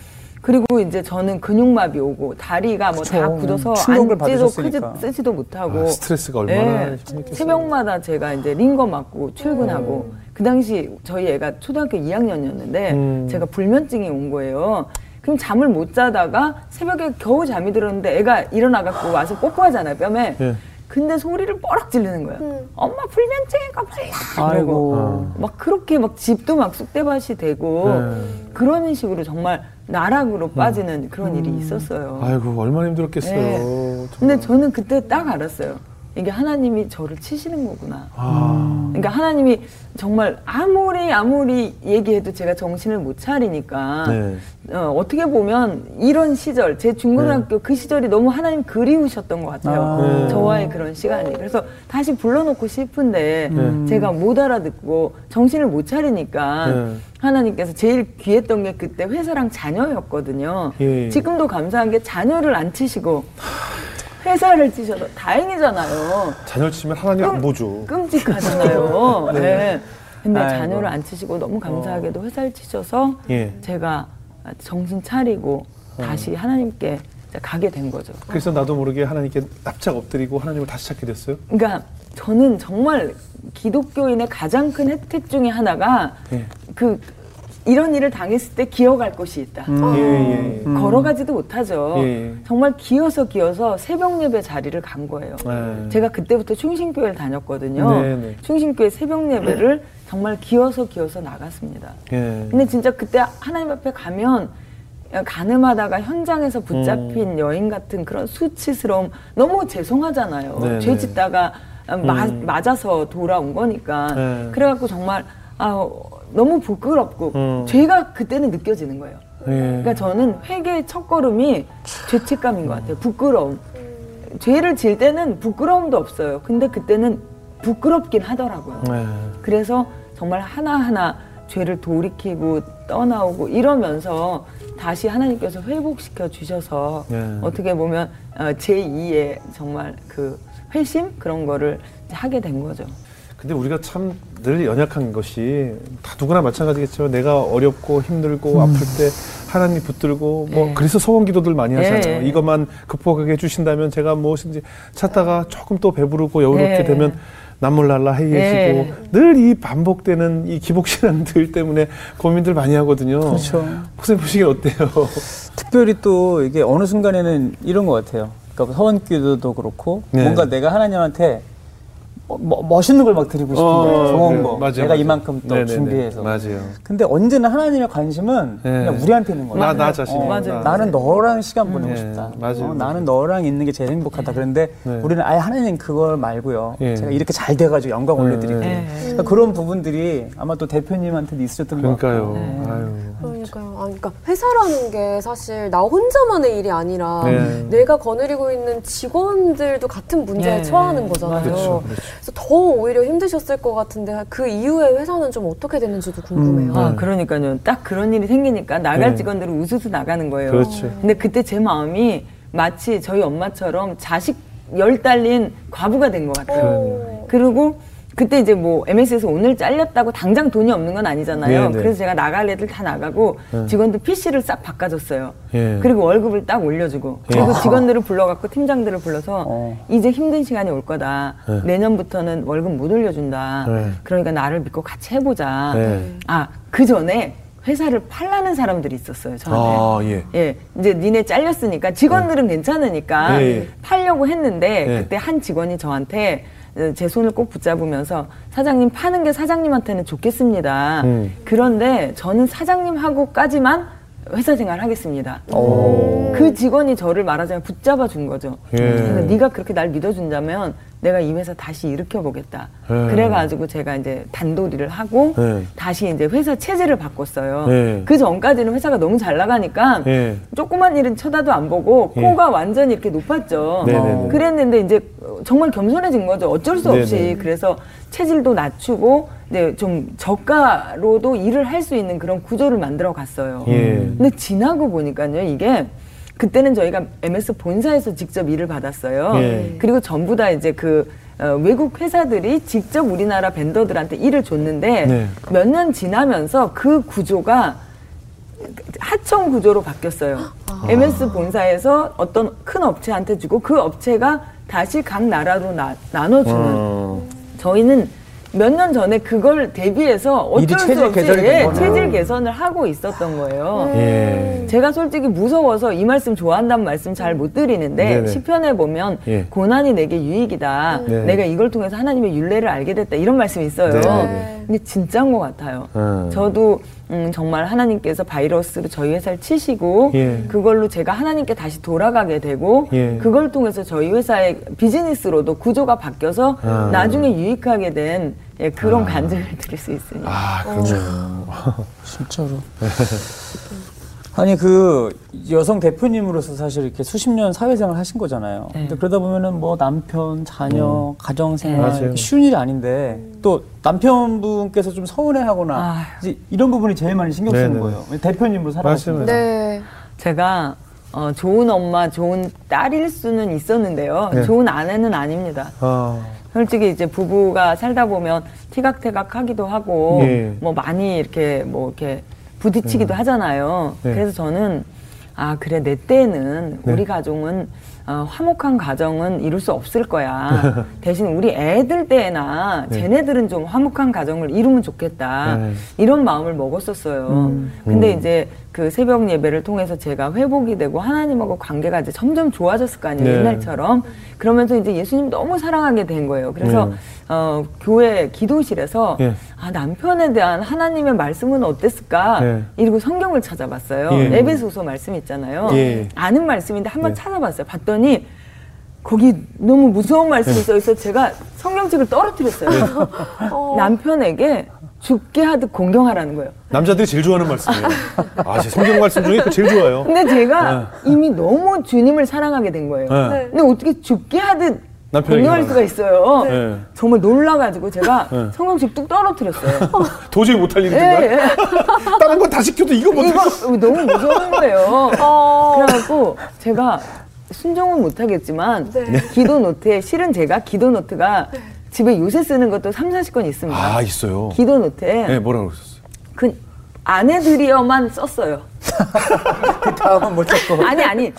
그리고 이제 저는 근육마비 오고 다리가 뭐 다 굳어서 앉지도 크지 쓰지도 못하고 아, 스트레스가 얼마나 네. 새벽마다 제가 이제 링거 맞고 출근하고 음. 그 당시 저희 애가 초등학교 2학년이었는데 음. 제가 불면증이 온 거예요. 그럼 잠을 못 자다가 새벽에 겨우 잠이 들었는데 애가 일어나갖고 와서 뽀뽀하잖아요 뺨에. 네. 근데 소리를 뻐락 지르는 거야. 음. 엄마 불면증이가 몰라. 아이고. 어. 막 그렇게 막 집도 막 쑥대밭이 되고 네. 그런 식으로 정말 나락으로 음. 빠지는 그런 일이 음. 있었어요. 아이고 얼마나 힘들었겠어요. 네. 근데 저는 그때 딱 알았어요. 이게 하나님이 저를 치시는 거구나. 아. 그러니까 하나님이 정말 아무리 아무리 얘기해도 제가 정신을 못 차리니까 네. 어, 떻게 보면 이런 시절 제 중고등학교 네. 그 시절이 너무 하나님 그리우셨던 것 같아요. 아. 네. 저와의 그런 시간이. 그래서 다시 불러놓고 싶은데 네. 제가 못 알아듣고 정신을 못 차리니까 네. 하나님께서 제일 귀했던 게 그때 회사랑 자녀였거든요. 예. 지금도 감사한 게 자녀를 안 치시고 회사를 치셔도 다행이잖아요. 자녀 치면 하나님 끔, 안 보죠. 끔찍하잖아요. 네. 네. 근데 아이고. 자녀를 안 치시고 너무 감사하게도 회사를 치셔서 예. 제가 정신 차리고 어. 다시 하나님께 가게 된 거죠. 그래서 나도 모르게 하나님께 납작 엎드리고 하나님을 다시 찾게 됐어요? 그러니까 저는 정말 기독교인의 가장 큰 혜택 중에 하나가 예. 그 이런 일을 당했을 때 기어갈 곳이 있다. 음. 어. 예, 예, 예. 음. 걸어가지도 못하죠. 예, 예. 정말 기어서 기어서 새벽 예배 자리를 간 거예요. 네. 제가 그때부터 충신교회를 다녔거든요. 네, 네. 충신교회 새벽 예배를 정말 기어서 기어서 나갔습니다. 예. 근데 진짜 그때 하나님 앞에 가면 가늠하다가 현장에서 붙잡힌 음. 여인 같은 그런 수치스러움 너무 죄송하잖아요. 네, 죄 짓다가 마, 음. 맞아서 돌아온 거니까. 네. 그래갖고 정말 아 너무 부끄럽고 음. 죄가 그때는 느껴지는 거예요. 예. 그러니까 저는 회개의 첫 걸음이 죄책감인 것 같아요. 부끄러움. 죄를 질 때는 부끄러움도 없어요. 근데 그때는 부끄럽긴 하더라고요. 예. 그래서 정말 하나하나 죄를 돌이키고 떠나오고 이러면서 다시 하나님께서 회복시켜 주셔서 예. 어떻게 보면 어, 제2의 정말 그 회심 그런 거를 하게 된 거죠. 근데 우리가 참 늘 연약한 것이 다 누구나 마찬가지겠죠. 내가 어렵고 힘들고 음. 아플 때 하나님 붙들고 뭐 네. 그래서 소원 기도들 많이 하잖아요. 네. 이것만 극복하게 해주신다면 제가 무엇인지 찾다가 조금 또 배부르고 여유롭게 네. 되면 남몰랄라 해계시고 늘 이 반복되는 이 기복신앙들 때문에 고민들 많이 하거든요. 그렇죠. 선생님 보시기엔 어때요? 특별히 또 이게 어느 순간에는 이런 것 같아요. 그러니까 서원 기도도 그렇고 네. 뭔가 내가 하나님한테 뭐, 멋있는 걸 막 드리고 싶은데 어, 좋은 네, 거 맞아, 내가 맞아. 이만큼 또 네네네. 준비해서 맞아요. 근데 언제나 하나님의 관심은 네. 그냥 우리한테 있는 거예요. 나, 나 자신. 어, 맞아요. 나는 너랑 시간 음. 보내고 네. 싶다. 맞아요. 어, 나는 너랑 있는 게 제일 행복하다. 그런데 네. 우리는 아예 하나님 그걸 말고요. 예. 제가 이렇게 잘 돼가지고 영광 네. 올려드리고 그러니까 그런 부분들이 아마 또 대표님한테도 있었던 것 같아요. 그러니까요. 그러니까요. 아, 그러니까 회사라는 게 사실 나 혼자만의 일이 아니라 내가 거느리고 있는 직원들도 같은 문제에 처하는 거잖아요. 그렇죠, 그렇죠. 그래서 더 오히려 힘드셨을 것 같은데 그 이후에 회사는 좀 어떻게 됐는지도 궁금해요. 음, 아, 그러니까요. 딱 그런 일이 생기니까 나갈 네. 직원들은 우수수 나가는 거예요. 그렇죠. 근데 그때 제 마음이 마치 저희 엄마처럼 자식 열 딸린 과부가 된 것 같아요. 그리고 그때 이제 뭐 MS에서 오늘 잘렸다고 당장 돈이 없는 건 아니잖아요. 네네. 네. 그래서 제가 나갈 애들 다 나가고 네. 직원들 PC를 싹 바꿔줬어요. 예. 그리고 월급을 딱 올려주고 예. 그리고 직원들을 불러갖고 팀장들을 불러서 어. 이제 힘든 시간이 올 거다. 예. 내년부터는 월급 못 올려준다. 예. 그러니까 나를 믿고 같이 해보자. 예. 아그 전에 회사를 팔라는 사람들이 있었어요, 저한테. 아, 예. 예. 이제 니네 잘렸으니까 직원들은 네. 괜찮으니까 예, 팔려고 했는데 그때 한 직원이 저한테 제 손을 꼭 붙잡으면서 사장님 파는 게 사장님한테는 좋겠습니다. 음. 그런데 저는 사장님하고까지만 회사 생활 하겠습니다. 오. 그 직원이 저를 말하자면 붙잡아 준 거죠. 예. 그래서 네가 그렇게 날 믿어준다면 내가 이 회사 다시 일으켜 보겠다. 네. 그래가지고 제가 이제 단도리를 하고 네. 다시 이제 회사 체제를 바꿨어요. 네. 그 전까지는 회사가 너무 잘 나가니까 네. 조그만 일은 쳐다도 안 보고 네. 코가 완전히 이렇게 높았죠. 어. 그랬는데 이제 정말 겸손해진 거죠. 어쩔 수 없이 그래서 체질도 낮추고 네, 좀 저가로도 일을 할 수 있는 그런 구조를 만들어 갔어요. 예. 근데 지나고 보니까요, 이게 그때는 저희가 MS 본사에서 직접 일을 받았어요. 예. 그리고 전부 다 이제 그 어, 외국 회사들이 직접 우리나라 벤더들한테 일을 줬는데 네. 몇년 지나면서 그 구조가 하청 구조로 바뀌었어요. 아. MS 본사에서 어떤 큰 업체한테 주고 그 업체가 다시 각 나라로 나, 나눠주는. 어. 저희는 몇 년 전에 그걸 대비해서 어쩔 수 없이 예, 체질 개선을 하고 있었던 거예요. 예. 제가 솔직히 무서워서 이 말씀 좋아한다는 말씀 잘 못 드리는데 시편에 보면 예. 고난이 내게 유익이다. 네. 내가 이걸 통해서 하나님의 윤례를 알게 됐다. 이런 말씀이 있어요. 네. 근데 진짜인 것 같아요. 음. 저도 음, 정말 하나님께서 바이러스로 저희 회사를 치시고 예. 그걸로 제가 하나님께 다시 돌아가게 되고 예. 그걸 통해서 저희 회사의 비즈니스로도 구조가 바뀌어서 아. 나중에 유익하게 된 예, 그런 아. 간증을 드릴 수 있으니까. 아, 그렇죠. 진짜로. 아니 그 여성 대표님으로서 사실 이렇게 수십 년 사회생활 하신 거잖아요. 네. 근데 그러다 보면은 뭐 남편, 자녀, 음. 가정생활 네. 쉬운 일이 아닌데 또 남편분께서 좀 서운해하거나 아. 이런 부분이 제일 많이 신경 쓰는 네네. 거예요. 대표님으로 살아가시는 네. 제가 어, 좋은 엄마, 좋은 딸일 수는 있었는데요. 네. 좋은 아내는 아닙니다. 아. 솔직히 이제 부부가 살다 보면 티각태각 하기도 하고, 예. 뭐 많이 이렇게 뭐 이렇게 부딪히기도 음. 하잖아요. 네. 그래서 저는 아 그래 내 때는 네. 우리 가정은 어, 화목한 가정은 이룰 수 없을 거야. 대신 우리 애들 때나 네. 쟤네들은 좀 화목한 가정을 이루면 좋겠다. 네. 이런 마음을 먹었었어요. 음. 근데 음. 이제 그 새벽 예배를 통해서 제가 회복이 되고 하나님하고 관계가 이제 점점 좋아졌을 거 아니에요. 네. 옛날처럼. 그러면서 이제 예수님 너무 사랑하게 된 거예요. 그래서 네. 어, 교회 기도실에서 네. 아, 남편에 대한 하나님의 말씀은 어땠을까? 네. 이러고 성경을 찾아봤어요. 예. 에베소서 말씀 있잖아요. 예. 아는 말씀인데 한번 예. 찾아봤어요. 봤더니 거기 너무 무서운 말씀이 써 있어 제가 성경책을 떨어뜨렸어요. 어. 남편에게 죽게 하듯 공경하라는 거예요. 남자들이 제일 좋아하는 말씀이에요. 아, 제 성경 말씀 중에 제일 좋아요. 근데 제가 네. 이미 너무 주님을 사랑하게 된 거예요. 네. 근데 어떻게 죽게 하듯 공경할 수가 있어요. 네. 정말 놀라가지고 제가 네. 성경책 뚝 떨어뜨렸어요. 도저히 못할 일인가? 네. 다른 거다 시켜도 이거 못해. 이거 너무 무서운 거예요. 어... 그래갖고 제가 순종은 못하겠지만 네. 기도 노트에 실은 제가 기도 노트가 네. 집에 요새 쓰는 것도 3, 40건 있습니다. 아, 있어요. 기도 노트에. 네, 뭐라고 썼어요? 그 아내들이어만 썼어요. 그 다음은 못 썼고. 아니, 아니.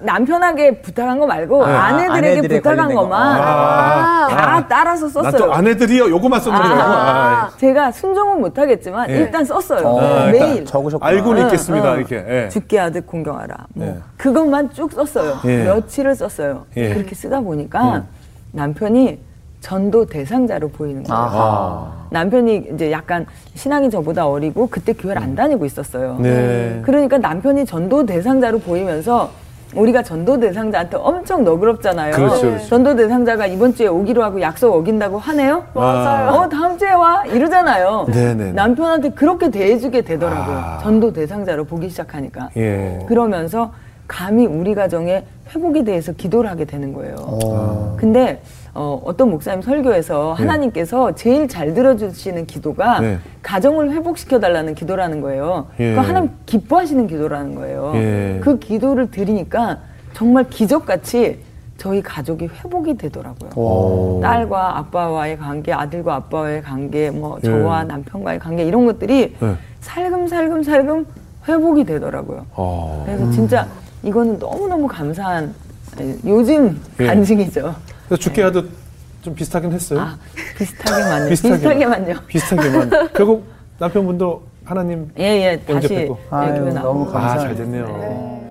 남편에게 부탁한 거 말고 네. 아내들에게 아, 부탁한 것만 아, 다 아, 따라서 썼어요. 또 아내들이요 요거만 썼는 거고. 아, 제가 순종은 못하겠지만 예. 일단 썼어요. 어, 매일 적으셨고 알고는 있겠습니다. 어, 이렇게 예. 죽게 하듯 공경하라. 뭐 예. 그것만 쭉 썼어요. 예. 며칠을 썼어요. 예. 그렇게 쓰다 보니까 음. 남편이 전도 대상자로 보이는 거예요. 아하. 남편이 이제 약간 신앙이 저보다 어리고 그때 교회를 안 다니고 있었어요. 네. 그러니까 남편이 전도 대상자로 보이면서 우리가 전도 대상자한테 엄청 너그럽잖아요. 그렇죠, 그렇죠. 전도 대상자가 이번 주에 오기로 하고 약속 어긴다고 하네요. 맞아요. 어 다음 주에 와 이러잖아요. 네네. 남편한테 그렇게 대해주게 되더라고요. 아. 전도 대상자로 보기 시작하니까. 예. 그러면서 감히 우리 가정의 회복에 대해서 기도를 하게 되는 거예요. 아. 근데 어, 어떤 목사님 설교에서 네. 하나님께서 제일 잘 들어주시는 기도가 네. 가정을 회복시켜 달라는 기도라는 거예요. 예. 그 하나님 기뻐하시는 기도라는 거예요. 예. 그 기도를 드리니까 정말 기적같이 저희 가족이 회복이 되더라고요. 오. 딸과 아빠와의 관계, 아들과 아빠와의 관계, 뭐 저와 예. 남편과의 관계 이런 것들이 네. 살금살금 살금 회복이 되더라고요. 오. 아. 그래서 진짜 이거는 너무너무 감사한 요즘 예. 간증이죠. 죽게 하듯 좀 비슷하긴 했어요. 아, 비슷하게만요. 비슷하게만요. 비슷하게만. 결국 남편분도 하나님 예, 예, 다시 뵙고. 아유, 너무 감사해요. 아, 잘 됐네요. 네.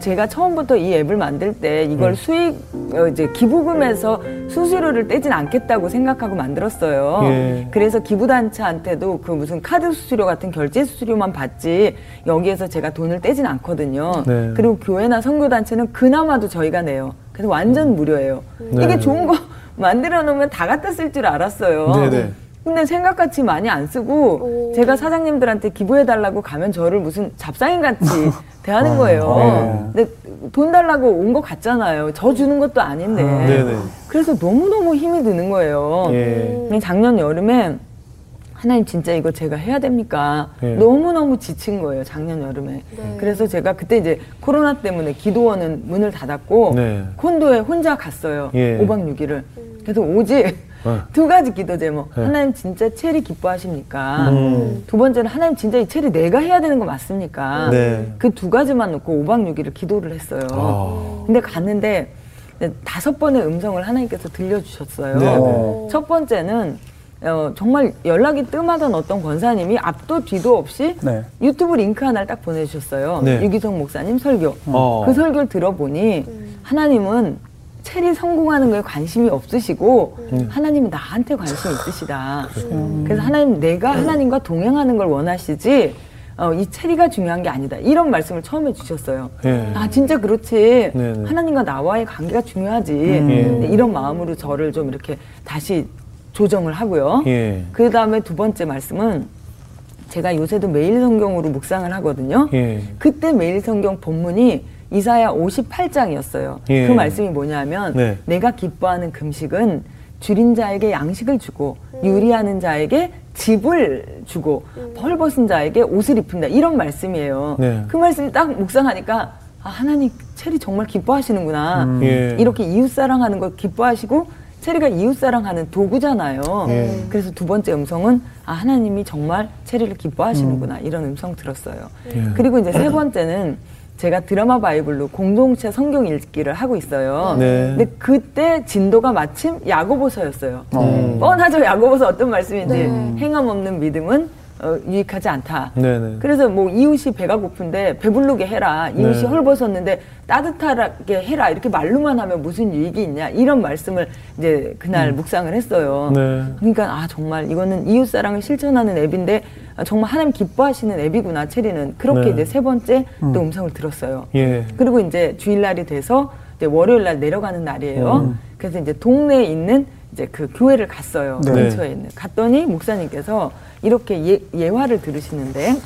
제가 처음부터 이 앱을 만들 때 이걸 네. 수익 어, 이제 기부금에서 수수료를 떼진 않겠다고 생각하고 만들었어요. 예. 그래서 기부단체한테도 그 무슨 카드 수수료 같은 결제 수수료만 받지 여기에서 제가 돈을 떼진 않거든요. 네. 그리고 교회나 선교단체는 그나마도 저희가 내요. 그래서 완전 무료예요. 네. 이게 좋은 거 만들어 놓으면 다 갖다 쓸 줄 알았어요. 네네. 근데 생각같이 많이 안 쓰고 오. 제가 사장님들한테 기부해 달라고 가면 저를 무슨 잡상인 같이 대하는 거예요. 아, 네. 근데 돈 달라고 온 거 같잖아요. 저 주는 것도 아닌데. 아, 그래서 너무너무 힘이 드는 거예요. 예. 작년 여름에 하나님 진짜 이거 제가 해야 됩니까? 네. 너무너무 지친 거예요, 작년 여름에. 네. 그래서 제가 그때 이제 코로나 때문에 기도원은 문을 닫았고, 네. 콘도에 혼자 갔어요. 예. 5박 6일을. 그래서 오직 어. 두 가지 기도 제목. 네. 하나님 진짜 체리 기뻐하십니까? 음. 두 번째는 하나님 진짜 이 체리 내가 해야 되는 거 맞습니까? 네. 그 두 가지만 놓고 5박 6일을 기도를 했어요. 아. 근데 갔는데 다섯 번의 음성을 하나님께서 들려주셨어요. 네. 첫 번째는 어, 정말 연락이 뜸하던 어떤 권사님이 앞도 뒤도 없이 네. 유튜브 링크 하나를 딱 보내주셨어요. 네. 유기성 목사님 설교. 어. 그 설교를 들어보니 음. 하나님은 체리 성공하는 거에 관심이 없으시고 음. 하나님은 나한테 관심이 있으시다. 음. 그래서 하나님 내가 하나님과 동행하는 걸 원하시지 어, 이 체리가 중요한 게 아니다. 이런 말씀을 처음에 주셨어요. 예. 아 진짜 그렇지. 네네. 네. 하나님과 나와의 관계가 중요하지. 음. 이런 마음으로 저를 좀 이렇게 다시 조정을 하고요. 예. 그 다음에 두 번째 말씀은 제가 요새도 매일 성경으로 묵상을 하거든요. 예. 그때 매일 성경 본문이 이사야 58장이었어요. 예. 그 말씀이 뭐냐면 네. 내가 기뻐하는 금식은 줄인 자에게 양식을 주고 음. 유리하는 자에게 집을 주고 음. 벌벗은 자에게 옷을 입힌다 이런 말씀이에요. 네. 그 말씀이 딱 묵상하니까 아, 하나님 체리 정말 기뻐하시는구나. 음. 예. 이렇게 이웃 사랑하는 걸 기뻐하시고 체리가 이웃 사랑하는 도구잖아요. 네. 그래서 두 번째 음성은 아 하나님이 정말 체리를 기뻐하시는구나 음. 이런 음성 들었어요. 네. 그리고 이제 세 번째는 제가 드라마 바이블로 공동체 성경 읽기를 하고 있어요. 네. 근데 그때 진도가 마침 야고보서였어요. 음. 뻔하죠 야고보서 어떤 말씀인지 네. 행함 없는 믿음은 어, 유익하지 않다. 네네. 그래서 뭐 이웃이 배가 고픈데 배부르게 해라. 이웃이 네. 헐벗었는데 따뜻하게 해라. 이렇게 말로만 하면 무슨 유익이 있냐. 이런 말씀을 이제 그날 음. 묵상을 했어요. 네. 그러니까 아 정말 이거는 이웃 사랑을 실천하는 앱인데 아, 정말 하나님 기뻐하시는 앱이구나. 체리는 그렇게 네. 이제 세 번째 음. 또 음 성을 들었어요. 예. 그리고 이제 주일날이 돼서 이제 월요일 날 내려가는 날이에요. 음. 그래서 이제 동네에 있는 이제 그 교회를 갔어요. 네. 근처에 있는. 갔더니 목사님께서 이렇게 예, 예화를 들으시는데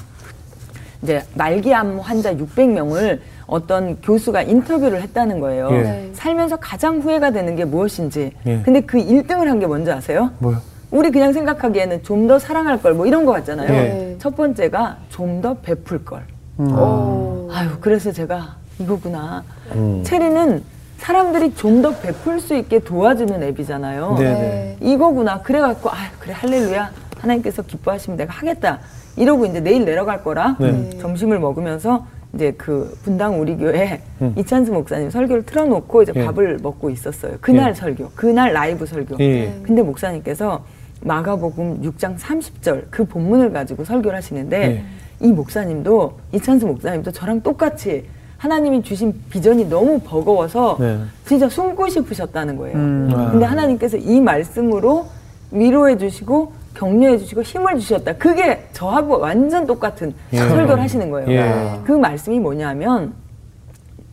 이제 말기암 환자 600명을 어떤 교수가 인터뷰를 했다는 거예요. 예. 네. 살면서 가장 후회가 되는 게 무엇인지. 예. 근데 그 1등을 한 게 뭔지 아세요? 뭐요? 우리 그냥 생각하기에는 좀 더 사랑할 걸 뭐 이런 거 같잖아요. 예. 첫 번째가 좀 더 베풀 걸. 음. 아유, 그래서 제가 이거구나. 음. 체리는 사람들이 좀 더 베풀 수 있게 도와주는 앱이잖아요. 네네. 네. 이거구나. 그래갖고, 아 그래, 할렐루야. 하나님께서 기뻐하시면 내가 하겠다. 이러고 이제 내일 내려갈 거라 네. 점심을 먹으면서 이제 그 분당 우리 교회 음. 이찬수 목사님 설교를 틀어놓고 이제 예. 밥을 먹고 있었어요. 그날 예. 설교, 그날 라이브 설교. 예. 근데 목사님께서 마가복음 6장 30절 그 본문을 가지고 설교를 하시는데 예. 이 목사님도 이찬수 목사님도 저랑 똑같이 하나님이 주신 비전이 너무 버거워서 네. 진짜 숨고 싶으셨다는 거예요. 음. 근데 하나님께서 이 말씀으로 위로해 주시고 격려해 주시고 힘을 주셨다. 그게 저하고 완전 똑같은 예. 설교를 하시는 거예요. 예. 그 말씀이 뭐냐면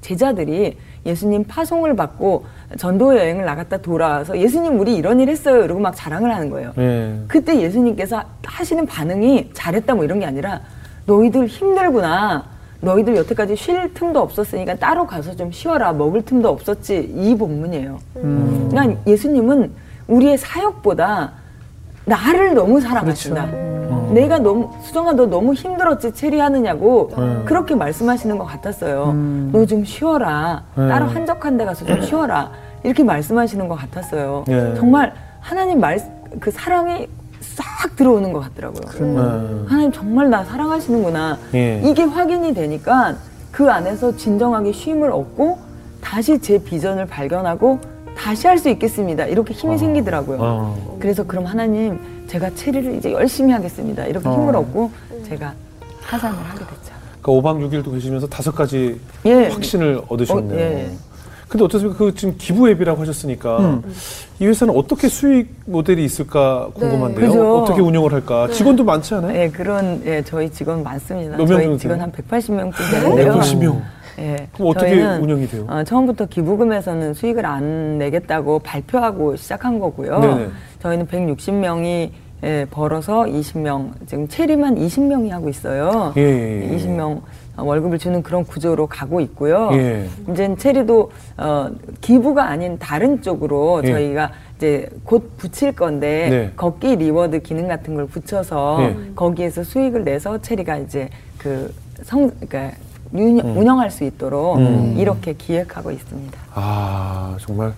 제자들이 예수님 파송을 받고 전도 여행을 나갔다 돌아와서 예수님 우리 이런 일 했어요. 이러고 막 자랑을 하는 거예요. 예. 그때 예수님께서 하시는 반응이 잘했다 뭐 이런 게 아니라 너희들 힘들구나. 너희들 여태까지 쉴 틈도 없었으니까 따로 가서 좀 쉬어라. 먹을 틈도 없었지. 이 본문이에요. 음. 그러니까 예수님은 우리의 사역보다 나를 너무 사랑하신다. 그렇죠. 음. 내가 너무 수정아 너 너무 힘들었지 체리하느냐고 음. 그렇게 말씀하시는 것 같았어요. 음. 너좀 쉬어라. 음. 따로 한적한 데 가서 좀 쉬어라. 이렇게 말씀하시는 것 같았어요. 예. 정말 하나님 말 그 사랑이 싹 들어오는 것 같더라고요. 음. 하나님 정말 나 사랑하시는구나. 예. 이게 확인이 되니까 그 안에서 진정하게 쉼을 얻고 다시 제 비전을 발견하고 다시 할 수 있겠습니다. 이렇게 힘이 어. 생기더라고요. 어. 그래서 그럼 하나님 제가 체리를 이제 열심히 하겠습니다. 이렇게 어. 힘을 얻고 제가 하산을 하게 됐죠. 그러니까 5박 6일도 계시면서 다섯 가지 예. 확신을 얻으셨네요. 어, 예. 근데 어떻습니까? 그 지금 기부 앱이라고 하셨으니까 음. 이 회사는 어떻게 수익 모델이 있을까 궁금한데요. 네, 어떻게 운영을 할까? 네. 직원도 많지 않아요? 네, 그런 예, 저희 직원 많습니다. 저희 직원 한 180명쯤 되는데요. 180명. 예. 그럼 어떻게 운영이 돼요? 어, 처음부터 기부금에서는 수익을 안 내겠다고 발표하고 시작한 거고요. 네네. 저희는 160명이 예, 벌어서 20명, 지금 체리만 20명이 하고 있어요. 예, 예, 예. 20명 월급을 주는 그런 구조로 가고 있고요. 예. 이제 체리도 어, 기부가 아닌 다른 쪽으로 예. 저희가 이제 곧 붙일 건데 네. 걷기 reward 기능 같은 걸 붙여서 네. 거기에서 수익을 내서 체리가 이제 그 성 그러니까 운영, 음. 운영할 수 있도록 음. 이렇게 기획하고 있습니다. 아 정말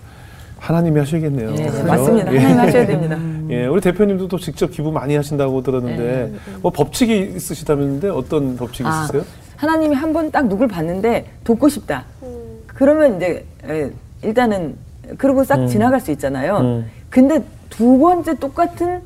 하나님이 하시겠네요. 예, 네, 맞습니다. 예. 하나님 하셔야 됩니다. 예, 우리 대표님도 또 직접 기부 많이 하신다고 들었는데 네. 뭐 법칙이 있으시다는데 어떤 법칙이 아, 있으세요? 하나님이 한 번 딱 누굴 봤는데 돕고 싶다. 음. 그러면 이제 예, 일단은 그러고 싹 음. 지나갈 수 있잖아요. 음. 근데 두 번째 똑같은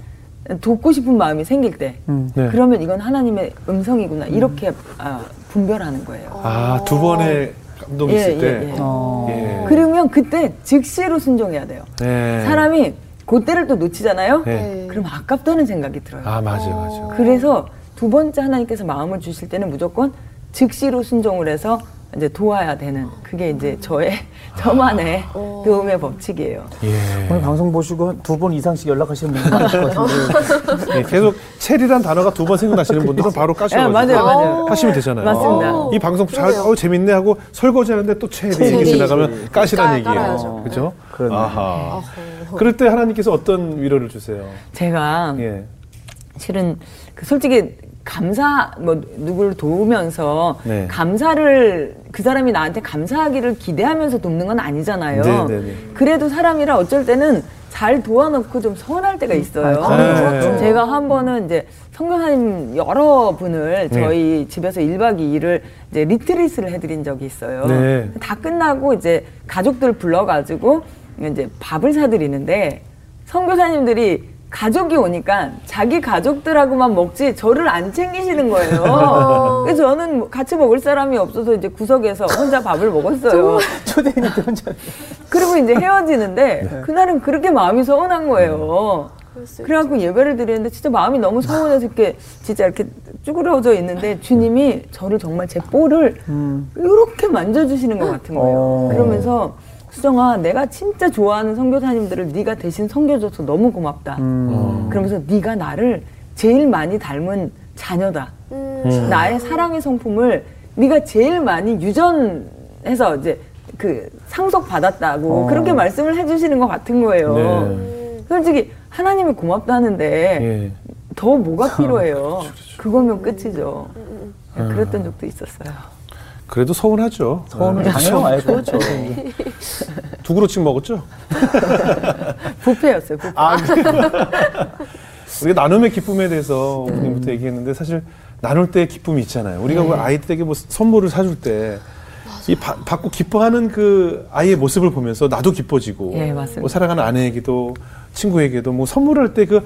돕고 싶은 마음이 생길 때, 음. 네. 그러면 이건 하나님의 음성이구나 이렇게 아, 분별하는 거예요. 아 두 번의 감동이 예, 있을 예, 때. 예, 예. 어. 예. 그러면 그때 즉시로 순종해야 돼요. 네. 사람이 그때를 또 놓치잖아요. 네. 그럼 아깝다는 생각이 들어요. 아 맞아요, 맞아요. 그래서 두 번째 하나님께서 마음을 주실 때는 무조건 즉시로 순종을 해서 이제 도와야 되는 그게 이제 저의 저만의 아. 도움의 법칙이에요. 예. 오늘 방송 보시고 두 번 이상씩 연락하시는 분들 많으실 것 같은데 네, 계속 체리란 단어가 두 번 생각나시는 분들은 바로 까셔가지고 네, 맞아요, 맞아요. 하시면 되잖아요. 맞습니다. 어, 이 방송 잘 어, 재밌네 하고 설거지하는데 또 체리 얘기 지나가면 까시란 얘기예요. 그죠? 네. 아하. 그럴 때 하나님께서 어떤 위로를 주세요? 제가 예. 실은 그 솔직히 감사 뭐 누구를 도우면서 네. 감사를 그 사람이 나한테 감사하기를 기대하면서 돕는 건 아니잖아요. 네, 네, 네. 그래도 사람이라 어쩔 때는 잘 도와놓고 좀 서운할 때가 있어요. 아, 그렇죠. 제가 한 번은 이제 성교사님 여러 분을 네. 저희 집에서 1박 2일을 이제 리트리스를 해드린 적이 있어요. 네. 다 끝나고 이제 가족들 불러가지고 이제 밥을 사드리는데 성교사님들이 가족이 오니까 자기 가족들하고만 먹지 저를 안 챙기시는 거예요. 그래서 저는 뭐 같이 먹을 사람이 없어서 이제 구석에서 혼자 밥을 먹었어요. 초대했는데 혼자. 그리고 이제 헤어지는데 네. 그날은 그렇게 마음이 서운한 거예요. 그래갖고 예배를 드리는데 진짜 마음이 너무 서운해서 이렇게 진짜 이렇게 쭈그러져 있는데 주님이 저를 정말 제 볼을 음. 이렇게 만져주시는 것 같은 거예요. 어. 그러면서 수정아 내가 진짜 좋아하는 선교사님들을 네가 대신 섬겨줘서 너무 고맙다. 음. 어. 그러면서 네가 나를 제일 많이 닮은 자녀다. 음. 나의 사랑의 성품을 네가 제일 많이 유전해서 이제 그 상속 받았다고 어. 그렇게 말씀을 해주시는 것 같은 거예요. 네. 솔직히 하나님이 고맙다는데 예. 더 뭐가 필요해요? 그렇죠, 그렇죠. 그거면 끝이죠. 음. 그랬던 적도 있었어요. 그래도 서운하죠. 서운은 네. 당연히 알죠. 그렇죠. 두 그릇씩 먹었죠? 부패였어요, 부패. 아, 우리가 나눔의 기쁨에 대해서 오프닝부터 음. 얘기했는데 사실 나눌 때 기쁨이 있잖아요. 우리가 네. 아이들에게 뭐 선물을 사줄 때 이 받고 기뻐하는 그 아이의 모습을 보면서 나도 기뻐지고 네, 뭐 사랑하는 아내에게도 친구에게도 뭐 선물할 때 그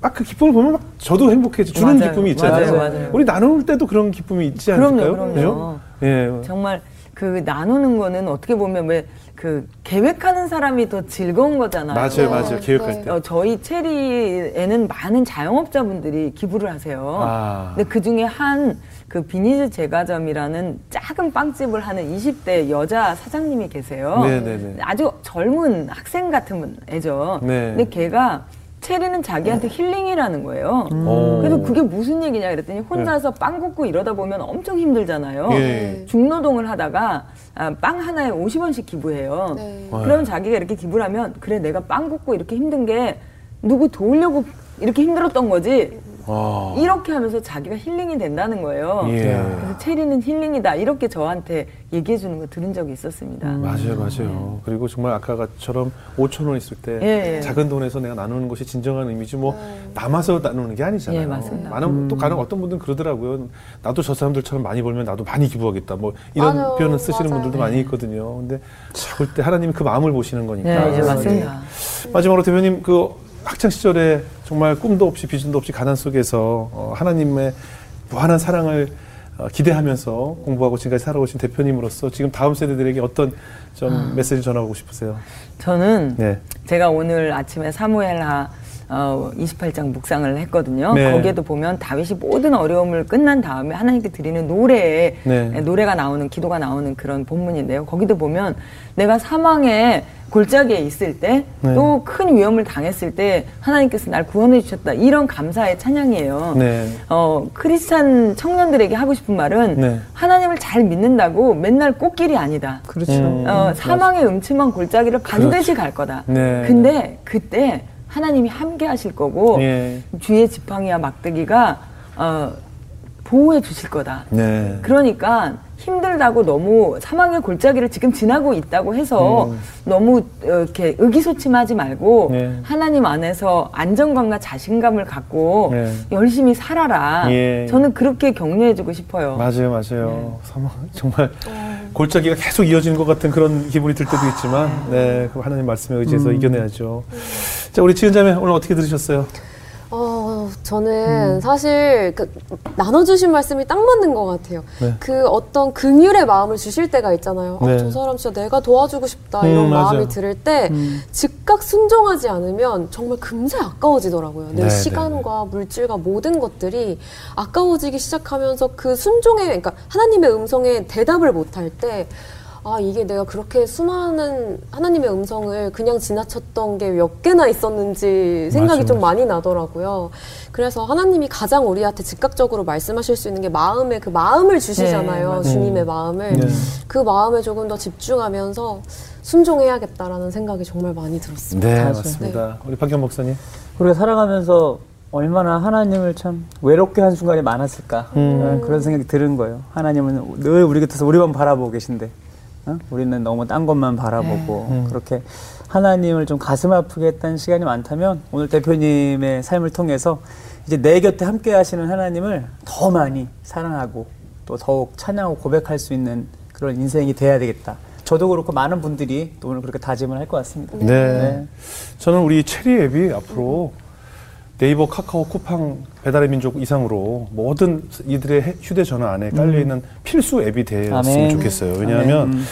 막 그 기쁨을 보면 막 저도 행복해져 주는 맞아요. 기쁨이 있잖아요. 맞아요, 맞아요. 우리 나눌 때도 그런 기쁨이 있지 않을까요? 그럼요, 그럼요. 예. 정말 그 나누는 거는 어떻게 보면 왜 그 계획하는 사람이 더 즐거운 거잖아요. 맞아요, 맞아요. 계획할 때. 어, 저희 체리에는 많은 자영업자분들이 기부를 하세요. 아. 근데 그 중에 한 그 비니즈 제과점이라는 작은 빵집을 하는 20대 여자 사장님이 계세요. 네네네. 네, 네. 아주 젊은 학생 같은 애죠. 네. 근데 걔가 체리는 자기한테 힐링이라는 거예요. 음. 그래서 그게 무슨 얘기냐 그랬더니 혼자서 네. 빵 굽고 이러다 보면 엄청 힘들잖아요. 예. 중노동을 하다가 아, 빵 하나에 50원씩 기부해요. 네. 그러면 자기가 이렇게 기부를 하면 그래 내가 빵 굽고 이렇게 힘든 게 누구 도우려고 이렇게 힘들었던 거지. 아. 이렇게 하면서 자기가 힐링이 된다는 거예요. 예. 그래서 체리는 힐링이다. 이렇게 저한테 얘기해 주는 거 들은 적이 있었습니다. 음. 맞아요, 맞아요. 네. 그리고 정말 아까처럼 5천 원 있을 때 예, 예. 작은 돈에서 내가 나누는 것이 진정한 의미지 뭐 음. 남아서 나누는 게 아니잖아요. 예, 맞습니다. 많은 음. 또 가능 어떤 분들은 그러더라고요. 나도 저 사람들처럼 많이 벌면 나도 많이 기부하겠다. 뭐 이런 맞아요. 표현을 쓰시는 맞아요. 분들도 많이 있거든요. 근데 그럴 때 하나님이 그 마음을 보시는 거니까. 네, 맞습니다. 마지막으로 대표님 그 학창 시절에 정말 꿈도 없이 비전도 없이 가난 속에서 어, 하나님의 무한한 사랑을 어, 기대하면서 공부하고 지금까지 살아오신 대표님으로서 지금 다음 세대들에게 어떤 좀 아. 메시지 전하고 싶으세요? 저는 네. 제가 오늘 아침에 사무엘하 어, 28장 묵상을 했거든요. 네. 거기에도 보면 다윗이 모든 어려움을 끝난 다음에 하나님께 드리는 노래에 네. 노래가 나오는 기도가 나오는 그런 본문인데요. 거기도 보면 내가 사망에 골짜기에 있을 때 또큰 네. 위험을 당했을 때 하나님께서 날 구원해 주셨다 이런 감사의 찬양이에요. 네. 어 크리스찬 청년들에게 하고 싶은 말은 네. 하나님을 잘 믿는다고 맨날 꽃길이 아니다. 그렇죠. 음, 어, 사망의 음침한 골짜기를 반드시 그렇죠. 갈 거다. 네. 근데 그때 하나님이 함께 하실 거고 예. 주의 지팡이와 막대기가 어, 보호해 주실 거다. 네. 그러니까 힘들다고 너무 사망의 골짜기를 지금 지나고 있다고 해서 음. 너무 이렇게 의기소침하지 말고 네. 하나님 안에서 안정감과 자신감을 갖고 네. 열심히 살아라. 예. 저는 그렇게 격려해주고 싶어요. 맞아요, 맞아요. 네. 사망 정말 어. 골짜기가 계속 이어지는 것 같은 그런 기분이 들 때도 있지만, 아. 네, 그 하나님 말씀에 의지해서 음. 이겨내야죠. 자, 우리 지은 자매 오늘 어떻게 들으셨어요? 어, 저는 음. 사실 그 나눠주신 말씀이 딱 맞는 것 같아요. 네. 그 어떤 긍휼의 마음을 주실 때가 있잖아요. 네. 아, 저 사람 진짜 내가 도와주고 싶다 이런 음, 마음이 들을 때 음. 즉각 순종하지 않으면 정말 금세 아까워지더라고요. 내 네, 네 시간과 네. 물질과 모든 것들이 아까워지기 시작하면서 그 순종에, 그러니까 하나님의 음성에 대답을 못할 때 아, 이게 내가 그렇게 수많은 하나님의 음성을 그냥 지나쳤던 게 몇 개나 있었는지 생각이 맞아, 좀 맞아. 많이 나더라고요. 그래서 하나님이 가장 우리한테 즉각적으로 말씀하실 수 있는 게 마음의 그 마음을 주시잖아요. 네, 주님의 마음을. 네. 그 마음에 조금 더 집중하면서 순종해야겠다라는 생각이 정말 많이 들었습니다. 네, 맞습니다. 네. 우리 박경 목사님. 우리가 살아가면서 얼마나 하나님을 참 외롭게 한 순간이 많았을까 음. 그런 생각이 드는 거예요. 하나님은 늘 우리 곁에서 우리만 바라보고 계신데 어? 우리는 너무 딴 것만 바라보고 네. 음. 그렇게 하나님을 좀 가슴 아프게 했던 시간이 많다면 오늘 대표님의 삶을 통해서 이제 내 곁에 함께 하시는 하나님을 더 많이 사랑하고 또 더욱 찬양하고 고백할 수 있는 그런 인생이 돼야 되겠다. 저도 그렇고 많은 분들이 또 오늘 그렇게 다짐을 할 것 같습니다. 네. 네. 저는 우리 체리 앱이 앞으로 네이버, 카카오, 쿠팡, 배달의 민족 이상으로 모든 이들의 휴대전화 안에 깔려있는 음. 필수 앱이 되었으면 아멘. 좋겠어요. 왜냐하면 아멘. 음.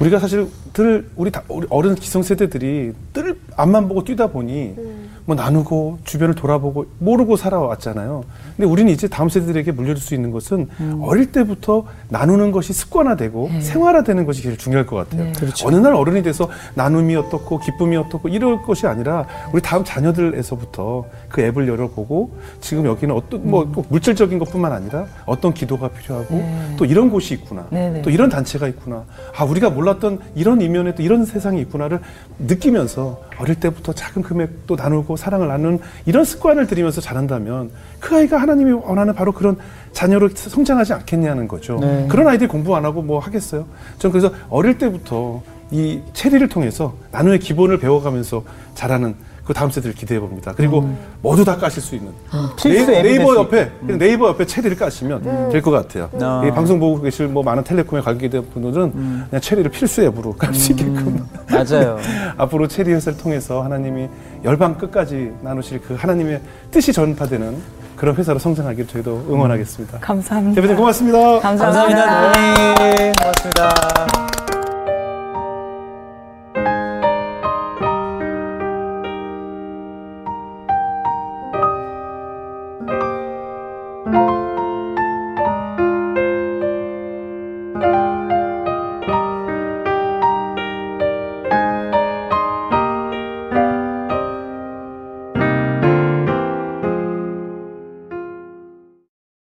우리가 사실 늘 우리, 다, 우리 어른 기성세대들이 늘 앞만 보고 뛰다 보니 음. 뭐 나누고 주변을 돌아보고 모르고 살아왔잖아요. 근데 우리는 이제 다음 세대들에게 물려줄 수 있는 것은 음. 어릴 때부터 나누는 것이 습관화되고 네. 생활화되는 것이 제일 중요할 것 같아요. 네. 그렇죠. 어느 날 어른이 돼서 나눔이 어떻고 기쁨이 어떻고 이럴 것이 아니라 우리 다음 자녀들에서부터 그 앱을 열어보고 지금 여기는 어떤 뭐꼭 음. 물질적인 것뿐만 아니라 어떤 기도가 필요하고 네. 또 이런 곳이 있구나. 네네. 네. 또 이런 단체가 있구나. 아 우리가 몰랐던 이런 이면에 또 이런 세상이 있구나를 느끼면서 어릴 때부터 작은 금액도 나누고 사랑을 나누는 이런 습관을 들이면서 자란다면 그 아이가 하나님이 원하는 바로 그런 자녀로 성장하지 않겠냐는 거죠. 네. 그런 아이들이 공부 안 하고 뭐 하겠어요? 전 그래서 어릴 때부터 이 체리를 통해서 나눔의 기본을 배워가면서 자라는 그 다음 세대를 기대해 봅니다. 그리고 음. 모두 다 까실 수 있는 음. 네이, 버 옆에 음. 네이버 옆에 체리를 까시면 음. 될것 같아요. 음. 이 방송 보고 계실 뭐 많은 텔레콤에 관계된 분들은 음. 그냥 체리를 필수 앱으로 깔 수 있게끔 맞아요. 앞으로 체리 회사를 통해서 하나님이 열방 끝까지 나누실 그 하나님의 뜻이 전파되는 그런 회사로 성장하기를 저희도 응원하겠습니다. 감사합니다. 대표님 고맙습니다. 감사합니다. 감사합니다. 고맙습니다.